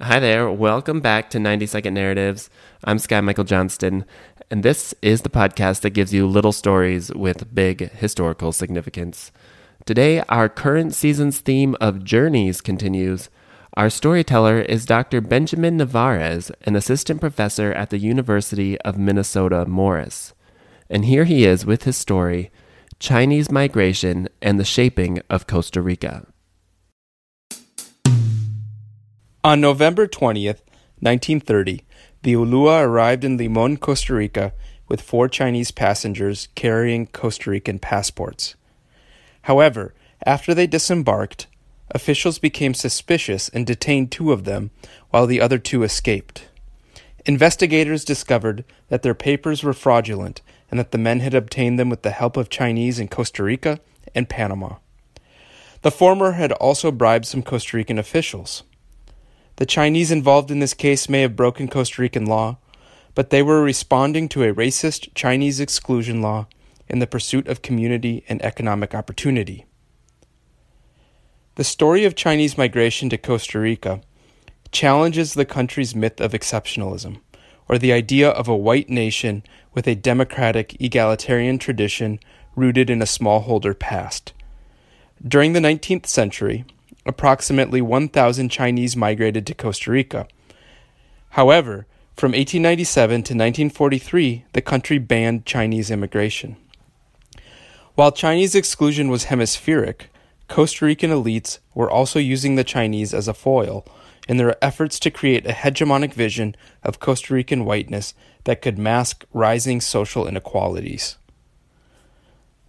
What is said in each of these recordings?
Hi there. Welcome back to 90 Second Narratives. I'm Sky Michael Johnston, and this is the podcast that gives you little stories with big historical significance. Today, our current season's theme of journeys continues. Our storyteller is Dr. Benjamin Narváez, an assistant professor at the University of Minnesota Morris. And here he is with his story Chinese Migration and the Shaping of Costa Rica. On November 20th, 1930, the Ulua arrived in Limon, Costa Rica with four Chinese passengers carrying Costa Rican passports. However, after they disembarked, officials became suspicious and detained two of them while the other two escaped. Investigators discovered that their papers were fraudulent and that the men had obtained them with the help of Chinese in Costa Rica and Panama. The former had also bribed some Costa Rican officials. The Chinese involved in this case may have broken Costa Rican law, but they were responding to a racist Chinese exclusion law in the pursuit of community and economic opportunity. The story of Chinese migration to Costa Rica challenges the country's myth of exceptionalism, or the idea of a white nation with a democratic, egalitarian tradition rooted in a smallholder past. During the 19th century, approximately 1,000 Chinese migrated to Costa Rica. However, from 1897 to 1943, the country banned Chinese immigration. While Chinese exclusion was hemispheric, Costa Rican elites were also using the Chinese as a foil in their efforts to create a hegemonic vision of Costa Rican whiteness that could mask rising social inequalities.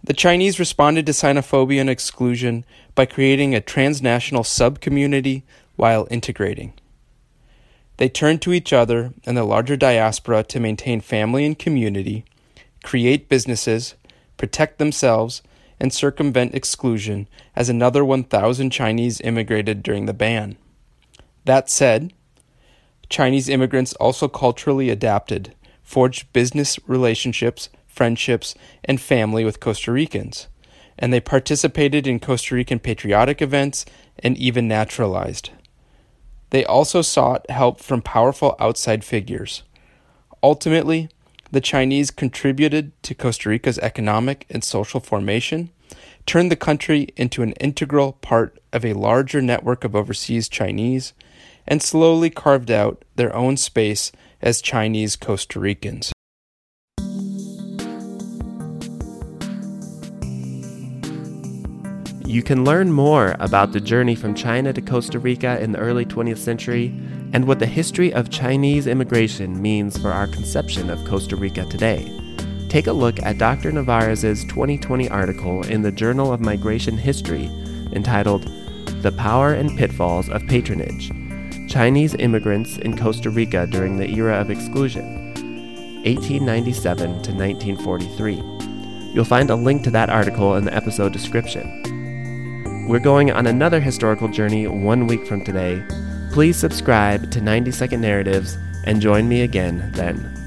The Chinese responded to xenophobia and exclusion by creating a transnational subcommunity while integrating. They turned to each other and the larger diaspora to maintain family and community, create businesses, protect themselves, and circumvent exclusion as another 1,000 Chinese immigrated during the ban. That said, Chinese immigrants also culturally adapted, forged business relationships friendships, and family with Costa Ricans, and they participated in Costa Rican patriotic events and even naturalized. They also sought help from powerful outside figures. Ultimately, the Chinese contributed to Costa Rica's economic and social formation, turned the country into an integral part of a larger network of overseas Chinese, and slowly carved out their own space as Chinese Costa Ricans. You can learn more about the journey from China to Costa Rica in the early 20th century and what the history of Chinese immigration means for our conception of Costa Rica today. Take a look at Dr. Narváez's 2020 article in the Journal of Migration History entitled The Power and Pitfalls of Patronage Chinese Immigrants in Costa Rica During the Era of Exclusion, 1897 to 1943. You'll find a link to that article in the episode description. We're going on another historical journey one week from today. Please subscribe to 90 Second Narratives and join me again then.